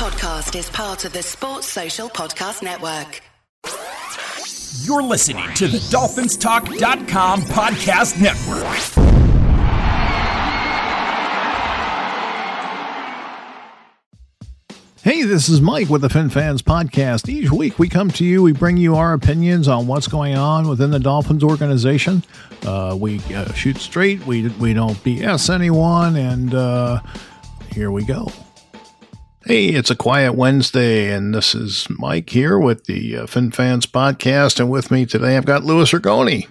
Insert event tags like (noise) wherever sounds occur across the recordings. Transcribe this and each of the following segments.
podcast is part of the Sports Social Podcast Network. You're listening to the DolphinsTalk.com podcast network. Hey, this is Mike with the Fin Fans Podcast. Each week we come to you, we bring you our opinions on what's going on within the Dolphins organization. Uh, we uh, shoot straight, we, we don't BS anyone, and uh, here we go. Hey, it's a quiet Wednesday, and this is Mike here with the uh, Fin Fans Podcast. And with me today, I've got Louis Ragone.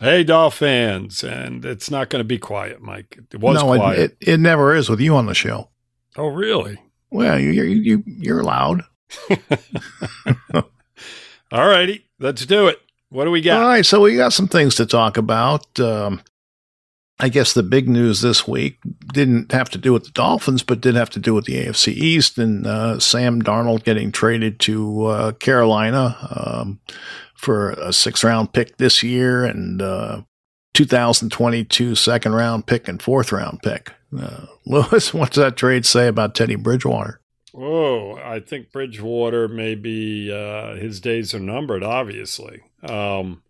Hey, Dolphins. And it's not going to be quiet, Mike. It was no, quiet. It, it, it never is with you on the show. Oh, really? Well, you, you, you, you're loud. (laughs) (laughs) All righty, let's do it. What do we got? All right, so we got some things to talk about. Um, I guess the big news this week didn't have to do with the Dolphins, but did have to do with the AFC East and uh, Sam Darnold getting traded to uh, Carolina um, for a six round pick this year and uh, 2022 second round pick and fourth round pick. Uh, (laughs) Louis, what's that trade say about Teddy Bridgewater? Oh, I think Bridgewater maybe uh, his days are numbered. Obviously, um,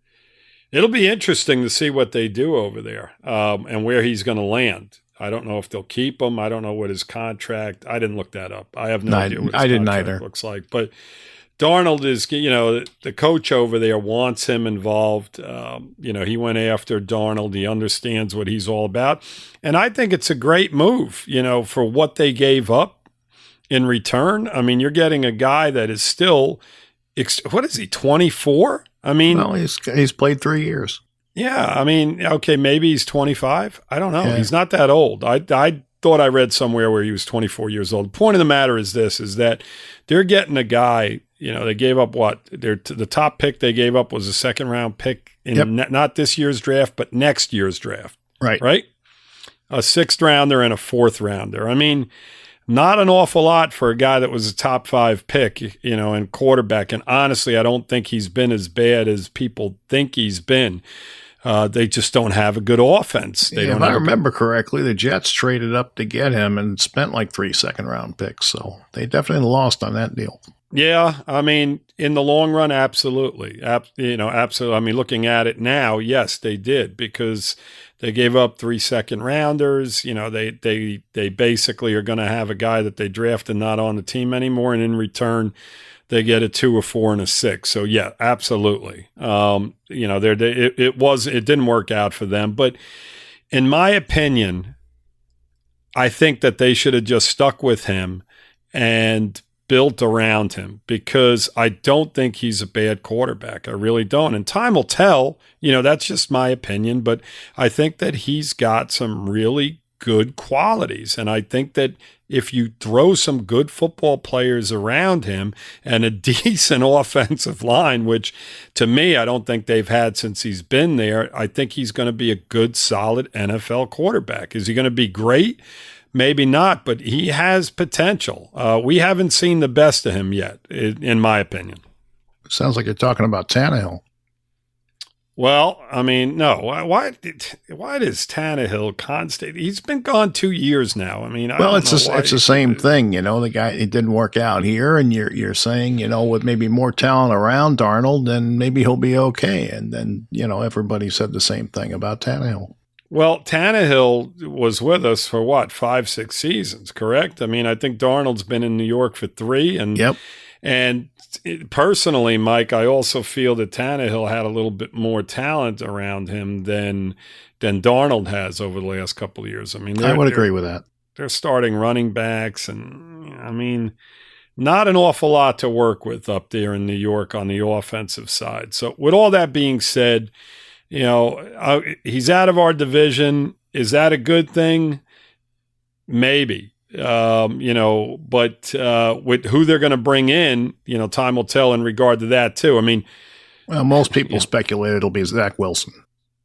it'll be interesting to see what they do over there um, and where he's going to land. I don't know if they'll keep him. I don't know what his contract. I didn't look that up. I have no, no idea what I didn't either. Looks like, but Darnold is, you know, the coach over there wants him involved. Um, you know, he went after Darnold. He understands what he's all about. And I think it's a great move, you know, for what they gave up in return. I mean, you're getting a guy that is still, what is he, 24? I mean, well, he's, he's played three years. Yeah. I mean, okay, maybe he's 25. I don't know. Yeah. He's not that old. I, I thought I read somewhere where he was 24 years old. The point of the matter is this, is that they're getting a guy you know, they gave up what? Their the top pick they gave up was a second round pick in yep. ne- not this year's draft, but next year's draft. Right. Right. A sixth rounder and a fourth rounder. I mean, not an awful lot for a guy that was a top five pick, you know, and quarterback. And honestly, I don't think he's been as bad as people think he's been. Uh, they just don't have a good offense. They yeah, don't. If I remember correctly, the Jets traded up to get him and spent like three second round picks, so they definitely lost on that deal. Yeah, I mean, in the long run, absolutely, Ab- you know, absolutely. I mean, looking at it now, yes, they did because they gave up three second rounders. You know, they they they basically are going to have a guy that they drafted not on the team anymore, and in return, they get a two, a four, and a six. So yeah, absolutely. Um, you know, there it, it was it didn't work out for them, but in my opinion, I think that they should have just stuck with him and built around him because I don't think he's a bad quarterback. I really don't. And time will tell. You know, that's just my opinion, but I think that he's got some really good qualities. And I think that if you throw some good football players around him and a (laughs) decent offensive line, which to me, I don't think they've had since he's been there, I think he's going to be a good, solid NFL quarterback. Is he going to be great? Maybe not, but he has potential. Uh, we haven't seen the best of him yet, in, my opinion. Sounds like you're talking about Tannehill. Well, I mean, no. Why? Why, why does Tannehill constant? He's been gone two years now. I mean, I well, it's a, it's the same thing. You know, the guy it didn't work out here, and you're you're saying, you know, with maybe more talent around Darnold, then maybe he'll be okay. And then you know, everybody said the same thing about Tannehill. Well, Tannehill was with us for what five, six seasons, correct? I mean, I think Darnold's been in New York for three, and yep. And personally, Mike, I also feel that Tannehill had a little bit more talent around him than than Darnold has over the last couple of years. I mean, I would agree with that. They're starting running backs, and I mean, not an awful lot to work with up there in New York on the offensive side. So, with all that being said you know, uh, he's out of our division. Is that a good thing? Maybe. Um, you know, but uh, with who they're going to bring in, you know, time will tell in regard to that too. I mean, well, most people speculate it'll be Zach Wilson.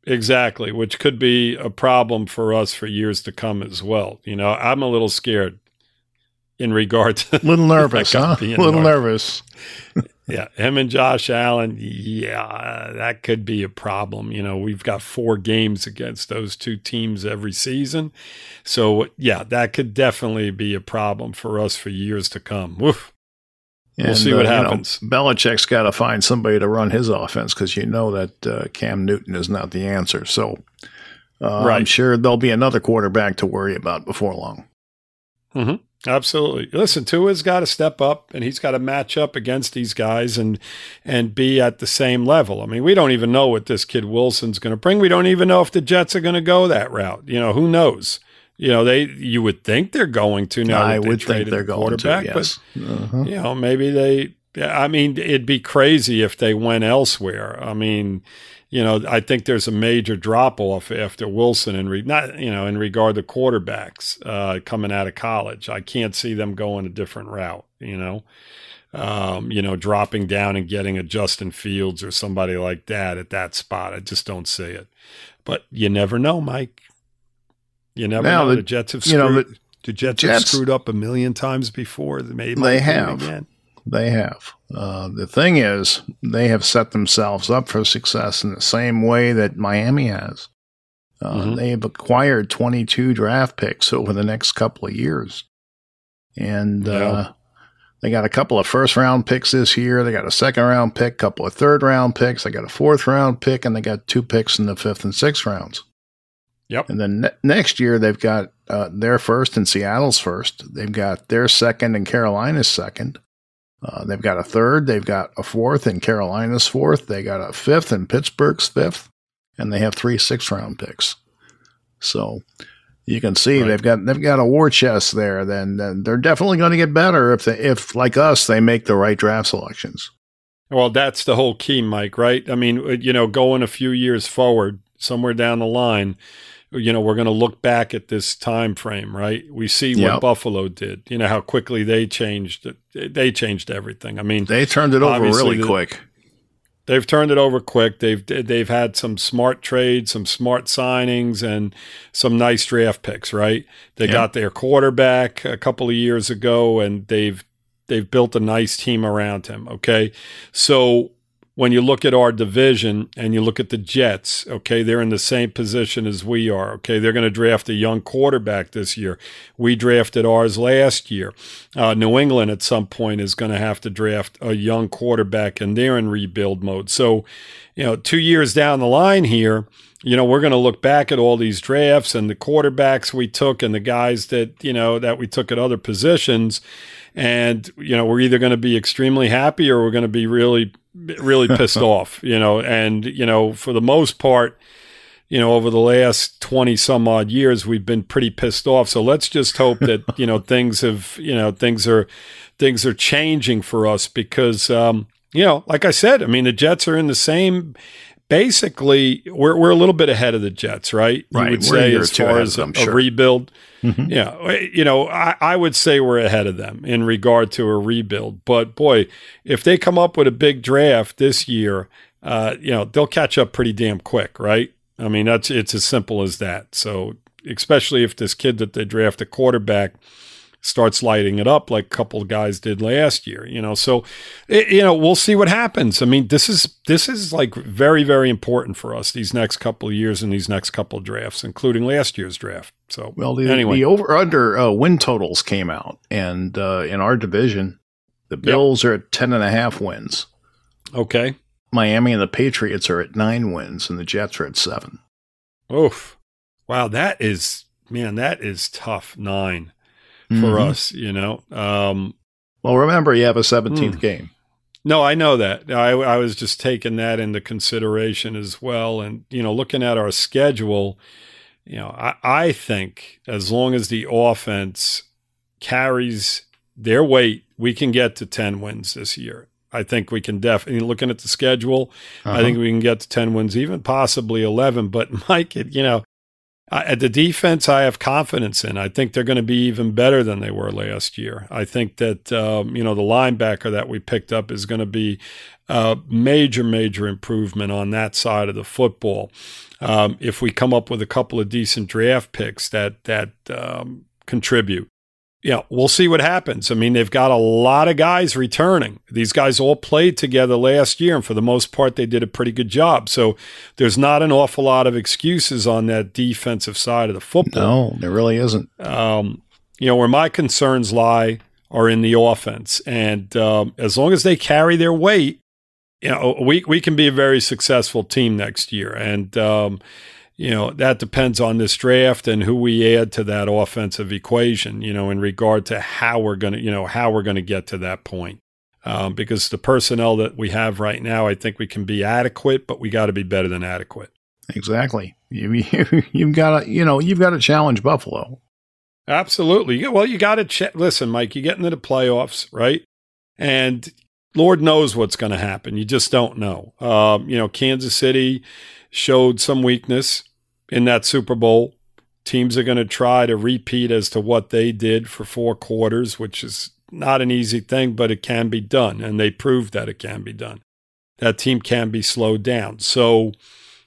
Exactly, which could be a problem for us for years to come as well. You know, I'm a little scared in regard to a (laughs) little nervous, huh? A little nervous. Yeah, him and Josh Allen, yeah, that could be a problem. You know, we've got four games against those two teams every season. So, yeah, that could definitely be a problem for us for years to come. Woof. We'll see what uh, happens. You know, Belichick's got to find somebody to run his offense because you know that uh, Cam Newton is not the answer. So uh, right. I'm sure there'll be another quarterback to worry about before long. Mm-hmm. Absolutely. Listen, Tua's got to step up and he's got to match up against these guys and and be at the same level. I mean, we don't even know what this kid Wilson's going to bring. We don't even know if the Jets are going to go that route. You know, who knows? You know, they you would think they're going to now. I would think they're going to. Yes. But uh-huh. you know, maybe they. I mean, it'd be crazy if they went elsewhere. I mean, you know, I think there's a major drop off after Wilson and re- not you know in regard to quarterbacks uh, coming out of college. I can't see them going a different route. You know, um, you know, dropping down and getting a Justin Fields or somebody like that at that spot. I just don't see it. But you never know, Mike. You never now, know. The, the, Jets have screwed, you know, the, the Jets, Jets, have screwed up a million times before. They, they have. Again. They have. Uh, the thing is, they have set themselves up for success in the same way that Miami has. Uh, mm-hmm. They have acquired 22 draft picks over the next couple of years. And yeah. uh, they got a couple of first round picks this year. They got a second round pick, a couple of third round picks. They got a fourth round pick, and they got two picks in the fifth and sixth rounds. Yep. And then ne- next year they've got uh, their first and Seattle's first. They've got their second and Carolina's second. Uh, they've got a third. They've got a fourth and Carolina's fourth. They got a fifth and Pittsburgh's fifth, and they have three six round picks. So you can see right. they've got they've got a war chest there. Then, then they're definitely going to get better if they if like us they make the right draft selections. Well, that's the whole key, Mike. Right? I mean, you know, going a few years forward, somewhere down the line, you know we're going to look back at this time frame right? We see yep. what buffalo did. You know how quickly they changed they changed everything. I mean they turned it over really the, quick. They've turned it over quick. They've they've had some smart trades some smart signings and some nice draft picks right? They yep. got their quarterback a couple of years ago and they've they've built a nice team around him okay? So when you look at our division and you look at the Jets, okay, they're in the same position as we are. Okay, they're going to draft a young quarterback this year. We drafted ours last year. Uh, New England at some point is going to have to draft a young quarterback, and they're in rebuild mode. So, you know, two years down the line here, you know, we're going to look back at all these drafts and the quarterbacks we took and the guys that, you know, that we took at other positions. And, you know, we're either going to be extremely happy or we're going to be really really pissed (laughs) off, you know, and, you know, for the most part, you know, over the last 20 some odd years, we've been pretty pissed off. So let's just hope that, (laughs) you know, things have, you know, things are, things are changing for us because, um, you know, like I said, I mean, the Jets are in the same, basically, we're, we're a little bit ahead of the Jets, right? Right. Would we're say as far as a, a sure. rebuild. Mm-hmm. Yeah, you know, I, I would say we're ahead of them in regard to a rebuild. But boy, if they come up with a big draft this year, uh, you know, they'll catch up pretty damn quick, right? I mean, that's it's as simple as that. So, especially if this kid that they draft a quarterback starts lighting it up like a couple of guys did last year you know? So it, you know we'll see what happens. I mean this is this is like very very important for us these next couple of years and these next couple of drafts including last year's draft. So well the, anyway. the over under uh, win totals came out and uh, in our division the bills yep. are at 10 and a half wins. Okay. Miami and the patriots are at nine wins and the jets are at seven. Oof. Wow that is man that is tough nine mm-hmm. for us, you know. Um, well, remember, you have a 17th mm. game. No, I know that. I, I was just taking that into consideration as well. And, you know, looking at our schedule, you know, I, I think as long as the offense carries their weight, we can get to 10 wins this year. I think we can definitely looking at the schedule. Uh-huh. I think we can get to 10 wins, even possibly 11. But (laughs) Mike, it, you know, at the defense, I have confidence in. I think they're going to be even better than they were last year. I think that um, you know the linebacker that we picked up is going to be a major, major improvement on that side of the football. Um, if we come up with a couple of decent draft picks that that um, contribute, yeah, we'll see what happens. I mean, they've got a lot of guys returning. These guys all played together last year, and for the most part, they did a pretty good job. So there's not an awful lot of excuses on that defensive side of the football. No, there really isn't. Um, you know, where my concerns lie are in the offense. And um, as long as they carry their weight, you know, we, we can be a very successful team next year. And, um, you know, that depends on this draft and who we add to that offensive equation, you know, in regard to how we're going to, you know, how we're going to get to that point. Um, because the personnel that we have right now, I think we can be adequate, but we got to be better than adequate. Exactly. You, (laughs) you, you've got to, you know, you've got to challenge Buffalo. Absolutely. Well, you got to check. Listen, Mike, you get into the playoffs, right? And Lord knows what's going to happen. You just don't know. Um, you know, Kansas City showed some weakness in that Super Bowl. Teams are going to try to repeat as to what they did for four quarters, which is not an easy thing, but it can be done. And they proved that it can be done. That team can be slowed down. So,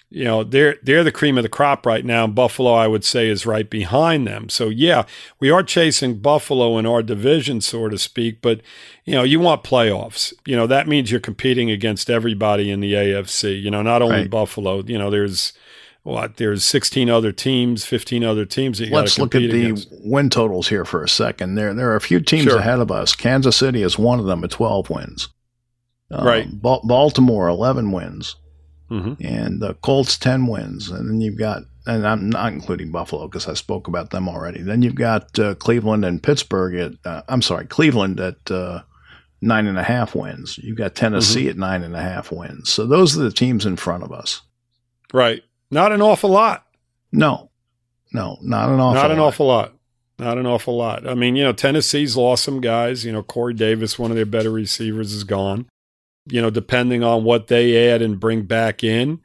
you know, they're they're the cream of the crop right now. Buffalo, I would say, is right behind them. So yeah, we are chasing Buffalo in our division, so to speak. But you know, you want playoffs. You know, that means you're competing against everybody in the AFC. You know, not only Right. Buffalo. You know, there's what there's 16 other teams, 15 other teams that you got Let's look at the against. win totals here for a second. There, there are a few teams Sure. ahead of us. Kansas City is one of them at 12 wins. Um, Right. Ba- Baltimore, 11 wins. hmm And the Colts, 10 wins. And then you've got, and I'm not including Buffalo because I spoke about them already. Then you've got uh, Cleveland and Pittsburgh at, uh, I'm sorry, Cleveland at uh, nine and a half wins. You've got Tennessee at nine and a half wins. So those are the teams in front of us. Right. Not an awful lot. No, no, not an awful Not an lot. awful lot. Not an awful lot. I mean, you know, Tennessee's lost some guys. You know, Corey Davis, one of their better receivers, is gone. You know, depending on what they add and bring back in.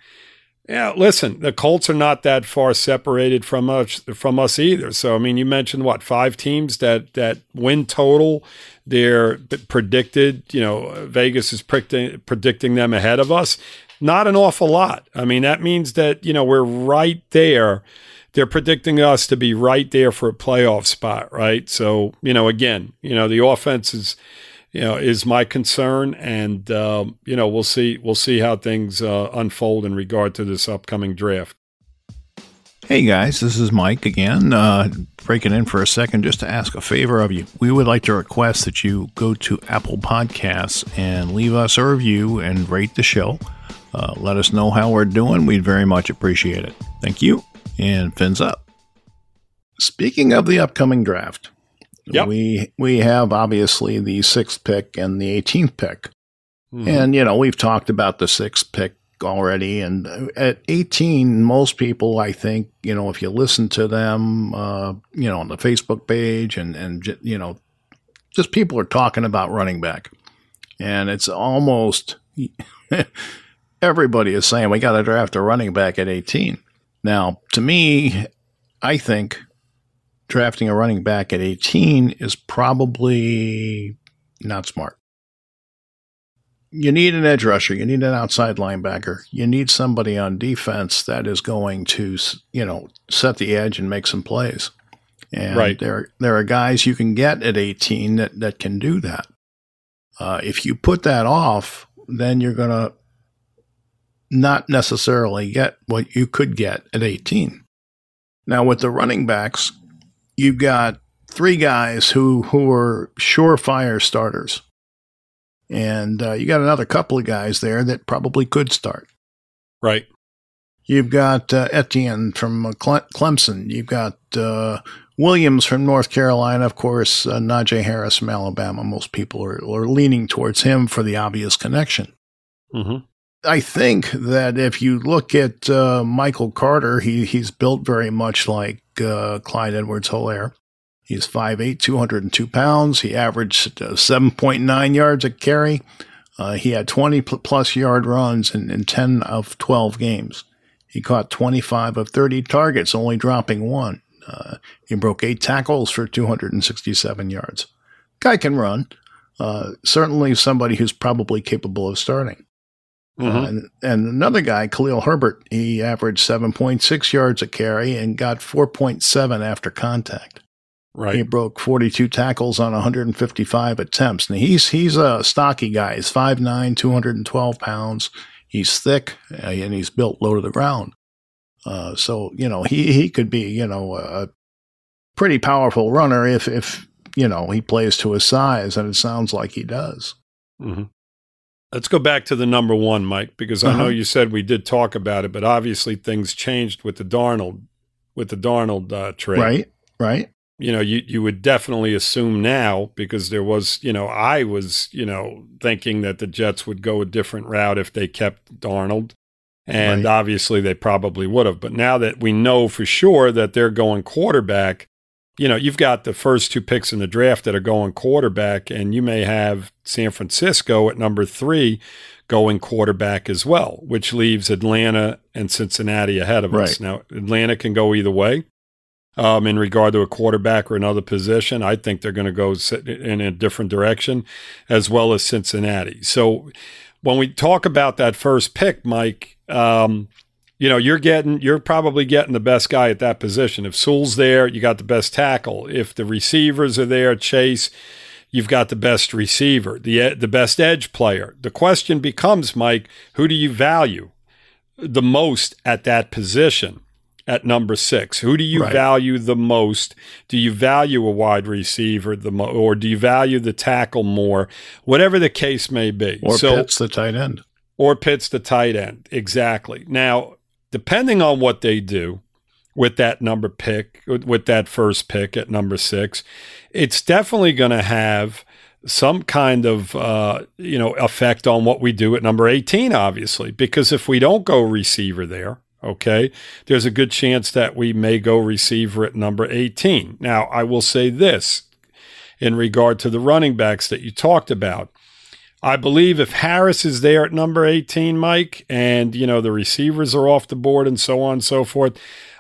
Yeah, listen, the Colts are not that far separated from us from us either. So, I mean, you mentioned what five teams that that win total. They're predicted. You know, Vegas is predicting predicting them ahead of us. Not an awful lot. I mean, that means that you know we're right there they're predicting us to be right there for a playoff spot, right? So, you know, again, you know, the offense is, you know, is my concern, and um, you know, we'll see, we'll see how things uh, unfold in regard to this upcoming draft. Hey guys, this is Mike again, uh, breaking in for a second just to ask a favor of you. We would like to request that you go to Apple Podcasts and leave us a review and rate the show. Uh, let us know how we're doing. We'd very much appreciate it. Thank you, and fins up. Speaking of the upcoming draft, Yep. we we have obviously the sixth pick and the 18th pick. Mhm. And, you know, we've talked about the sixth pick already. And at 18, most people, I think, you know, if you listen to them, uh, you know, on the Facebook page and, and, you know, just people are talking about running back. And it's almost (laughs) everybody is saying we got to draft a running back at 18. Now, to me, I think drafting a running back at 18 is probably not smart you need an edge rusher. You need an outside linebacker. You need somebody on defense that is going to, you know, set the edge and make some plays. And Right. there, there are guys you can get at 18 that, that can do that. Uh, if you put that off, then you're going to not necessarily get what you could get at 18. Now, with the running backs, you've got three guys who, who are surefire starters. And uh, you got another couple of guys there that probably could start. right, You've got uh, Etienne from uh, Cle- Clemson. You've got uh, Williams from North Carolina. Of course, uh, Najee Harris from Alabama. Most people are, are leaning towards him for the obvious connection. hmm I think that if you look at uh, Michael Carter, he, he's built very much like uh, Clyde Edwards Helaire. He's 5'8, 202 pounds. He averaged uh, 7.9 yards a carry. Uh, he had 20 plus yard runs in, in 10 of 12 games. He caught 25 of 30 targets, only dropping one. Uh, he broke eight tackles for 267 yards. Guy can run. Uh, certainly somebody who's probably capable of starting. Hmm Uh, and, and another guy, Khalil Herbert, he averaged 7.6 yards a carry and got 4.7 after contact. Right. He broke 42 tackles on 155 attempts. And he's he's a stocky guy. He's 5'9", 212 pounds. He's thick uh, and he's built low to the ground. Uh, so you know he he could be you know a pretty powerful runner if if you know he plays to his size, and it sounds like he does. Mm-hmm. Let's go back to the number one, Mike, because I know Uh-huh. you said we did talk about it, but obviously things changed with the Darnold with the Darnold uh, trade. Right, right. You know, you you would definitely assume now because there was, you know, I was, you know, thinking that the Jets would go a different route if they kept Darnold. And Right. obviously they probably would have. But now that we know for sure that they're going quarterback, you know, you've got the first two picks in the draft that are going quarterback, and you may have San Francisco at number three going quarterback as well, which leaves Atlanta and Cincinnati ahead of us. Now, Atlanta can go either way. Um, in regard to a quarterback or another position, I think they're going to go in a different direction, as well as Cincinnati. So, when we talk about that first pick, Mike, um, you know, you're getting, you're probably getting the best guy at that position. If Sewell's there, you got the best tackle. If the receivers are there, Chase, you've got the best receiver, the the best edge player. The question becomes, Mike, who do you value the most at that position? At number six, who do you Right. value the most? Do you value a wide receiver the mo- or do you value the tackle more? Whatever the case may be. Or so, Pitts, the tight end. or Pitts the tight end. Exactly. Now, depending on what they do with that number pick, with that first pick at number six, it's definitely going to have some kind of uh, you know effect on what we do at number 18 obviously because if we don't go receiver there okay there's a good chance that we may go receiver at number 18 now i will say this in regard to the running backs that you talked about I believe if Harris is there at number 18, Mike, and you know the receivers are off the board and so on and so forth,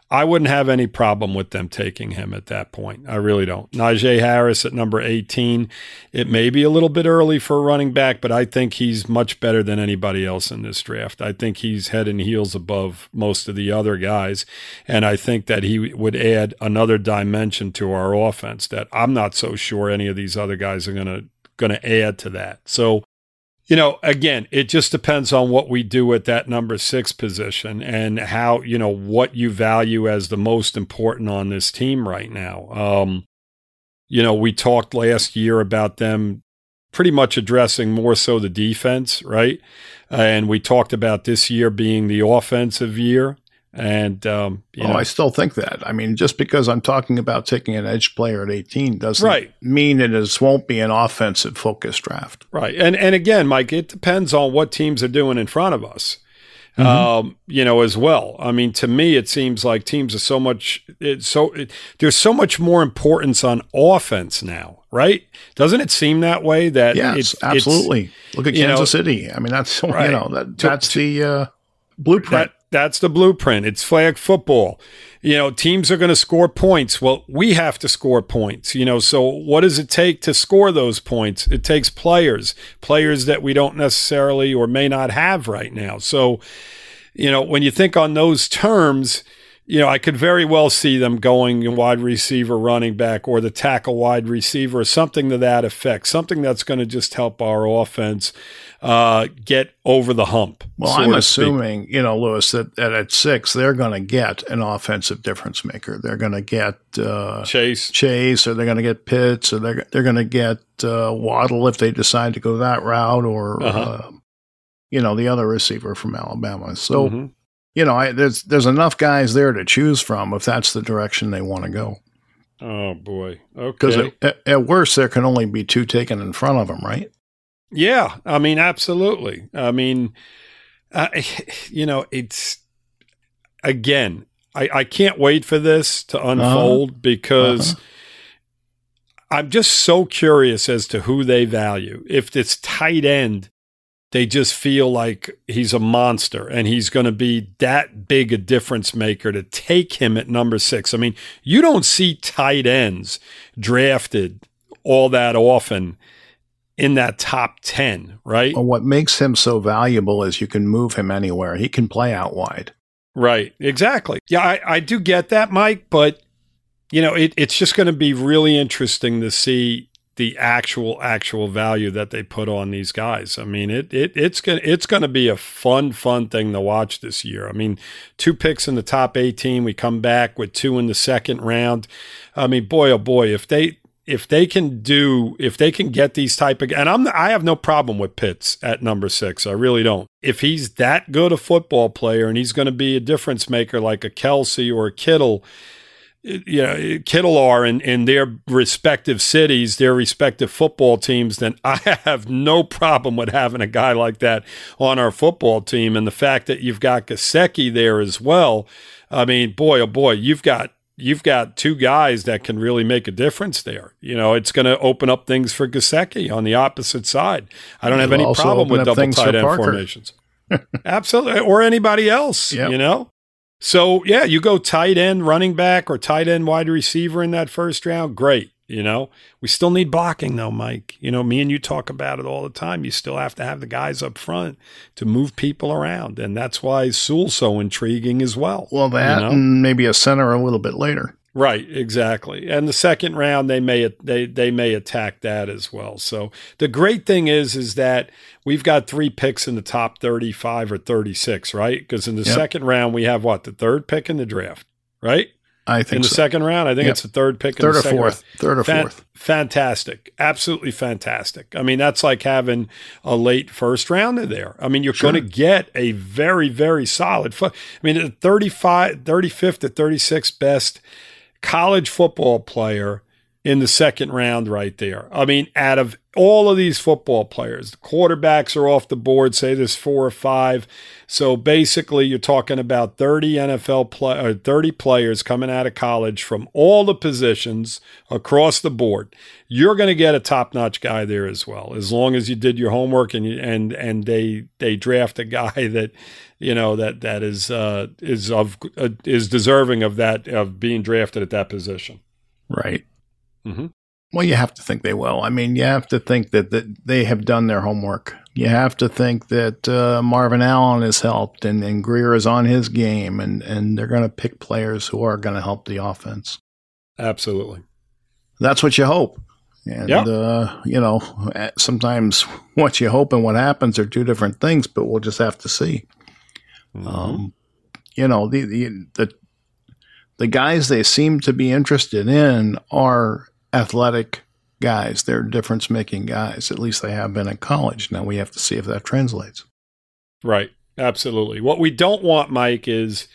I wouldn't have any problem with them taking him at that point. I really don't. Najee Harris at number 18. It may be a little bit early for a running back, but I think he's much better than anybody else in this draft. I think he's head and heels above most of the other guys. And I think that he would add another dimension to our offense that I'm not so sure any of these other guys are going to going to add to that. So, you know, again, it just depends on what we do at that number six position and how, you know, what you value as the most important on this team right now. Um, you know, we talked last year about them pretty much addressing more so the defense, right? And we talked about this year being the offensive year. And, um, you oh, know, I still think that. I mean, just because I'm talking about taking an edge player at 18 doesn't Right. mean it is won't be an offensive focused draft. Right. And and again, Mike, it depends on what teams are doing in front of us. Mm-hmm. Um, you know, as well. I mean, to me, it seems like teams are so much. It's so it, there's so much more importance on offense now, right? Doesn't it seem that way? That Yes, it's, it's- absolutely. Look at Kansas know- City. I mean, that's (laughs) Right. you know that To- that's the uh, blueprint. That that's the blueprint. It's flag football. You know, teams are going to score points. Well, we have to score points. You know, so what does it take to score those points? It takes players, players that we don't necessarily or may not have right now. So, you know, when you think on those terms, you know, I could very well see them going wide receiver, running back, or the tackle wide receiver, or something to that effect, something that's going to just help our offense uh, get over the hump. well, I'm to speak. assuming you know Louis that, that at six they're going to get an offensive difference maker. They're going to get uh, Chase. Chase, or they're going to get Pitts, or they're they're going to get uh, Waddle if they decide to go that route, or Uh-huh. uh, you know the other receiver from Alabama. So Mhm. you know I, there's there's enough guys there to choose from if that's the direction they want to go. Oh boy. Because Okay. at, at worst there can only be two taken in front of them, right? Yeah. I mean, absolutely. I mean, uh, (sighs) you know, it's again. I, I can't wait for this to unfold because I'm just so curious as to who they value. If this tight end, they just feel like he's a monster and he's going to be that big a difference maker to take him at number six. I mean, you don't see tight ends drafted all that often in that top 10, right? Well, what makes him so valuable is you can move him anywhere. He can play out wide. Right, exactly. Yeah, I, I do get that, Mike, but you know, it, it's just going to be really interesting to see the actual actual value that they put on these guys. I mean, it it it's gonna it's gonna be a fun fun thing to watch this year. I mean, two picks in the top eighteen. We come back with two in the second round. I mean, boy oh boy, if they if they can do if they can get these type of and I'm I have no problem with Pitts at number six. I really don't. If he's that good a football player and he's going to be a difference maker like a Kelce or a Kittle you know, Kittle are in, in their respective cities, their respective football teams, then (laughs) I have no problem with having a guy like that on our football team. And the fact that you've got Gesicki there as well, I mean, boy, oh boy, you've got you've got two guys that can really make a difference there. You know, it's going to open up things for Gesicki on the opposite side. I don't It'll have any problem with double tight end formations. (laughs) Absolutely, or anybody else. Yep. You know, so yeah, you go tight end, running back, or tight end wide receiver in that first round. Great. You know, we still need blocking though, Mike. You know, me and you talk about it all the time. You still have to have the guys up front to move people around. And that's why Sewell's so intriguing as well. Well, that you know? and maybe a center a little bit later. Right, exactly. And the second round they may they they may attack that as well. So the great thing is is that we've got three picks in the top 35 or 36, right? Because in the yep. second round we have what? The third pick in the draft, right? I think in the so. second round. I think yep. it's the third pick. Third or fourth. Round. Third or Fan- fourth. Fantastic. Absolutely fantastic. I mean, that's like having a late first rounder there. I mean, you're sure. going to get a very, very solid. Fo- I mean, the 35, 35th to 36th best college football player in the second round right there. I mean, out of all of these football players, the quarterbacks are off the board, say there's four or five. So basically, you're talking about 30 NFL play, or 30 players coming out of college from all the positions across the board. You're going to get a top-notch guy there as well, as long as you did your homework and you, and and they they draft a guy (laughs) that you know that that is uh, is of uh, is deserving of that of being drafted at that position. Right. Mm-hmm. Well, you have to think they will. I mean, you have to think that, that they have done their homework. You have to think that uh, Marvin Allen has helped and, and Grier is on his game, and, and they're going to pick players who are going to help the offense. Absolutely. That's what you hope. And, yep. uh, you know, sometimes (laughs) what you hope and what happens are two different things, but we'll just have to see. Mm-hmm. Um, you know, the, the, the, the guys they seem to be interested in are athletic guys. They're difference making guys. At least they have been in college. Now we have to see if that translates. Right. Absolutely. What we don't want, Mike, is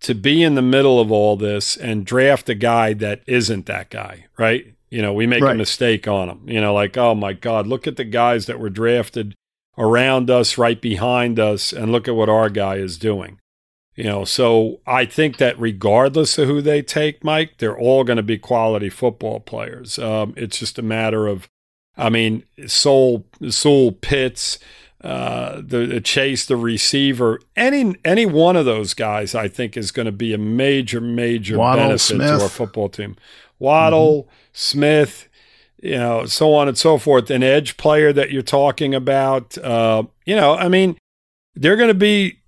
to be in the middle of all this and draft a guy that isn't that guy, right? You know, we make right. a mistake on him. You know, like, oh my God, look at the guys that were drafted around us, right behind us, and look at what our guy is doing. You know, so I think that regardless of who they take, Mike, they're all going to be quality football players. Um, it's just a matter of, I mean, Sewell, Sewell Pitts, uh, the, the, Chase, the receiver, any any one of those guys, I think, is going to be a major, major Waddle, benefit Smith. to our football team. Waddle, mm-hmm. Smith, you know, so on and so forth. An edge player that you're talking about, uh, you know, I mean, they're going to be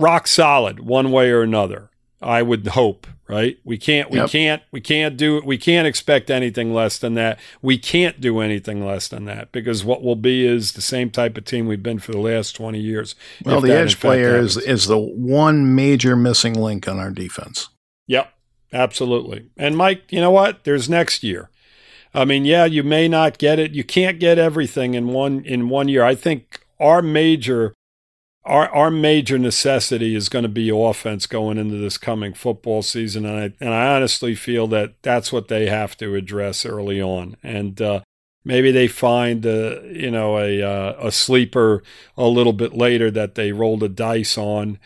rock solid one way or another. I would hope, right? We can't, we yep. can't, we can't do it. We can't expect anything less than that. We can't do anything less than that because what will be is the same type of team we've been for the last 20 years. Well, the edge player is, is the one major missing link on our defense. Yep, absolutely. And Mike, you know what? There's next year. I mean, yeah, you may not get it. You can't get everything in one in one year. I think our major our our major necessity is going to be offense going into this coming football season, and I and I honestly feel that that's what they have to address early on, and uh, maybe they find a you know a uh, a sleeper a little bit later that they roll the dice on.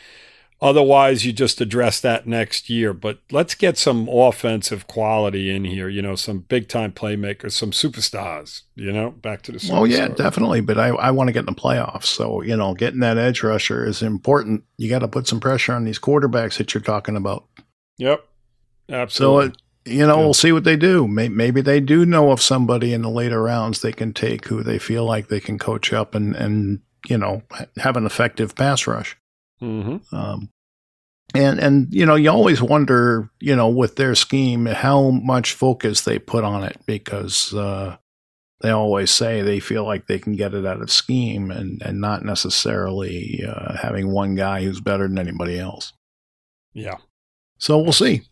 Otherwise, you just address that next year. But let's get some offensive quality in here. You know, some big time playmakers, some superstars. You know, back to the. Oh yeah, definitely. But I I want to get in the playoffs. So you know, getting that edge rusher is important. You got to put some pressure on these quarterbacks that you're talking about. Yep, absolutely. So it, you know, yeah. we'll see what they do. Maybe they do know of somebody in the later rounds they can take who they feel like they can coach up and and you know have an effective pass rush. Mm-hmm. Um, And and you know, you always wonder, you know, with their scheme, how much focus they put on it because uh, they always say they feel like they can get it out of scheme and and not necessarily uh, having one guy who's better than anybody else. Yeah. So we'll see.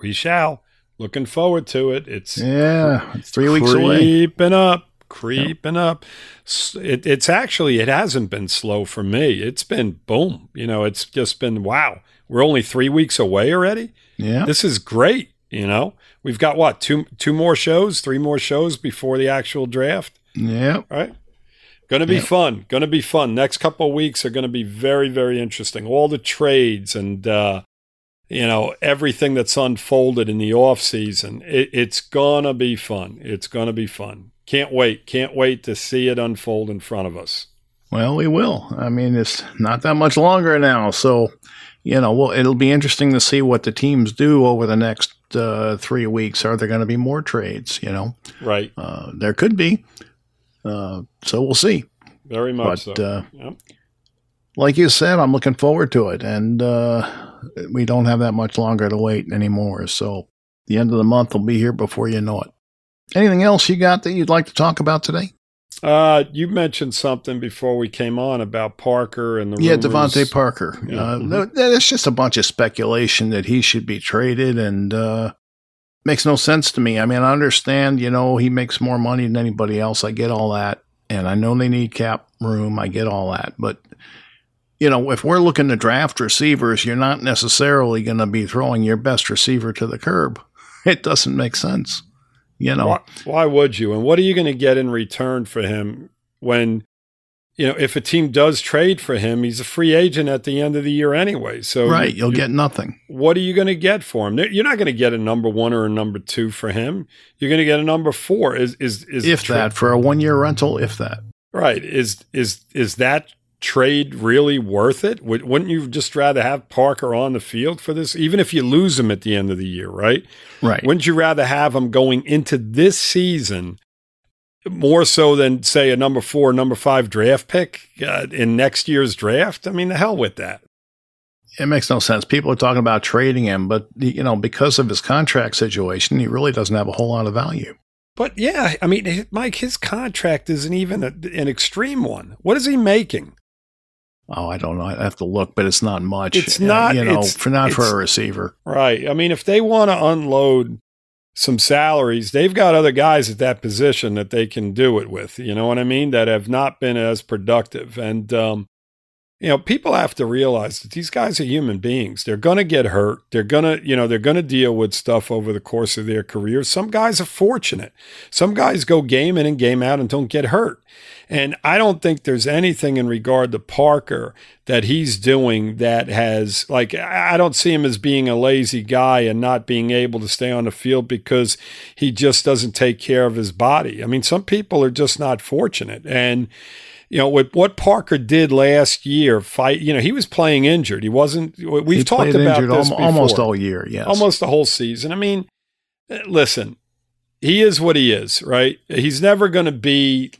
We shall. Looking forward to it. It's yeah, it's three weeks away. Creeping up, creeping up. It, it's actually it hasn't been slow for me. It's been boom. You know, it's just been wow. We're only three weeks away already. Yeah, this is great. You know, we've got what two two more shows, three more shows before the actual draft. Yeah, right. Going to be yep. fun. Going to be fun. Next couple of weeks are going to be very very interesting. All the trades and. uh you know everything that's unfolded in the off season it, it's gonna be fun it's gonna be fun can't wait. Can't wait to see it unfold in front of us. Well we will. I mean it's not that much longer now so you know well it'll be interesting to see what the teams do over the next uh, three weeks. Are there going to be more trades you know? Right. Uh, there could be. Uh, so we'll see. Very much but, so. uh, yep. like you said i'm looking forward to it and uh, we don't have that much longer to wait anymore. So the end of the month will be here before you know it. Anything else you got that you'd like to talk about today? Uh, you mentioned something before we came on about Parker and the yeah. DeVante Parker. Yeah. Uh, mm-hmm. It's just a bunch of speculation that he should be traded, and uh, makes no sense to me. I mean, I understand, you know, he makes more money than anybody else. I get all that, and I know they need cap room. I get all that, but you know, if we're looking to draft receivers, you're not necessarily going to be throwing your best receiver to the curb. (laughs) It doesn't make sense. You know, why, why would you? And what are you going to get in return for him when, you know, if a team does trade for him, he's a free agent at the end of the year anyway. So right, you'll you, get nothing. What are you going to get for him? You're not going to get a number one or a number two for him. You're going to get a number four. Is is is if that for a one year rental? If that right is is is that trade really worth it? Wouldn't you just rather have Parker on the field for this, even if you lose him at the end of the year, right? Right. Wouldn't you rather have him going into this season more so than, say, a number four, number five draft pick uh, in next year's draft? I mean, the hell with that. It makes no sense. People are talking about trading him, but you know, because of his contract situation, he really doesn't have a whole lot of value. But yeah, I mean, Mike, his contract isn't even a, an extreme one. What is he making? Oh, I don't know. I have to look, but it's not much. It's not, you know, for not for a receiver. Right. I mean, if they want to unload some salaries, they've got other guys at that position that they can do it with. You know what I mean? That have not been as productive. And um, you know, people have to realize that these guys are human beings. They're going to get hurt. They're going to, you know, they're going to deal with stuff over the course of their careers. Some guys are fortunate. Some guys go game in and game out and don't get hurt. And I don't think there's anything in regard to Parker that he's doing that has, like, I don't see him as being a lazy guy and not being able to stay on the field because he just doesn't take care of his body. I mean, some people are just not fortunate. And, you know, with what Parker did last year, fight, you know, he was playing injured. He wasn't, we've he talked about this al- almost all year. Yes. Almost the whole season. I mean, eh, listen, he is what he is, right? He's never going to be,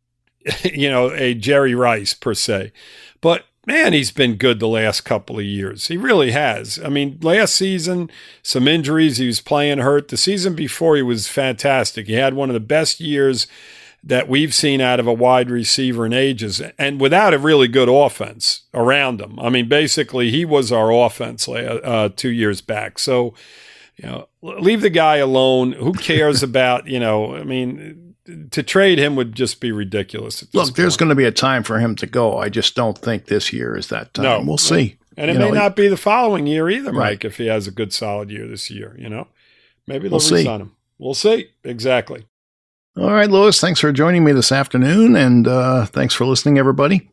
(laughs) you know, a Jerry Rice per se, but man, he's been good the last couple of years. He really has. I mean, last season, some injuries, he was playing hurt. The season before, he was fantastic. He had one of the best years that we've seen out of a wide receiver in ages and without a really good offense around him. I mean, basically, he was our offense uh, two years back. So, you know, leave the guy alone. Who cares (laughs) about, you know, I mean, to trade him would just be ridiculous. Look, point. there's going to be a time for him to go. I just don't think this year is that time. No, we'll see. And it you may know, not be the following year either, Mike, right. if he has a good solid year this year, you know. Maybe they'll we'll resign him. We'll see. Exactly. All right, Louis, thanks for joining me this afternoon, and uh, thanks for listening, everybody.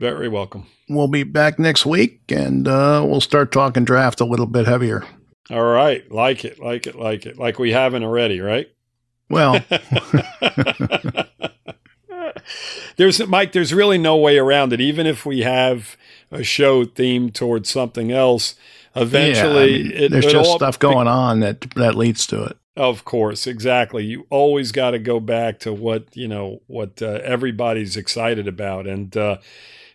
Very welcome. We'll be back next week, and uh, we'll start talking draft a little bit heavier. All right, like it, like it, like it, like we haven't already, right? Well, (laughs) (laughs) there's Mike. There's really no way around it. Even if we have a show themed towards something else, eventually, yeah, I mean, it, there's just stuff going on that that leads to it Of course, exactly. You always got to go back to what you know what uh, everybody's excited about, and uh,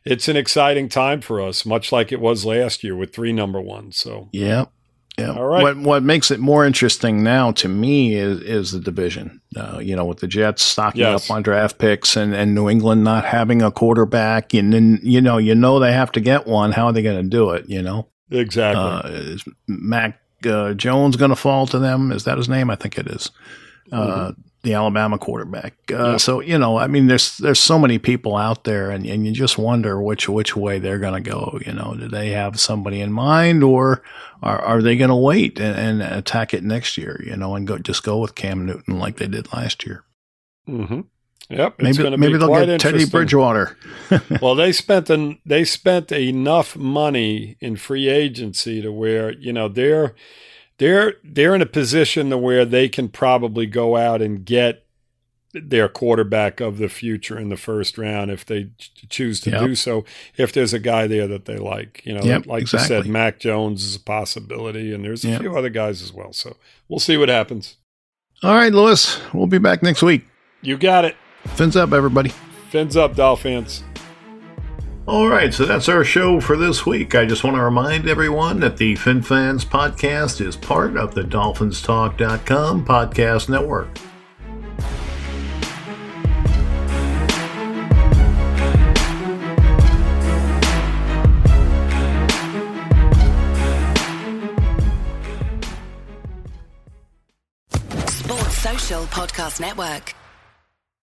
it's an exciting time for us, much like it was last year with three number ones. So yeah, yeah. All right. What what makes it more interesting now to me is is the division. Uh, you know, with the Jets stocking Yes. up on draft picks and, and New England not having a quarterback, and then you know you know they have to get one. How are they going to do it? You know, exactly. uh, Mac uh, Jones going to fall to them? Is that his name? I think it is. Uh, the Alabama quarterback. Uh, Mm-hmm. Yep. So you know, I mean, there's there's so many people out there, and, and you just wonder which which way they're going to go. You know, do they have somebody in mind, or are are they going to wait and, and attack it next year? You know, and go just go with Cam Newton like they did last year. hmm Yep. Maybe maybe be they'll get Teddy. Bridgewater. (laughs) (laughs) well, they spent an, they spent enough money in free agency to where you know they're they're they're in a position to where they can probably go out and get their quarterback of the future in the first round if they choose to Yep. do so. If there's a guy there that they like, you know, Yep, like you said. Mac Jones is a possibility, and there's a Yep. few other guys as well. So we'll see what happens. All right, Louis, we'll be back next week. You got it. Fins up, everybody. Fins up, Dolphins. All right, so that's our show for this week. I just want to remind everyone that the FinFans podcast is part of the DolphinsTalk.com podcast network. Sports Social Podcast Network.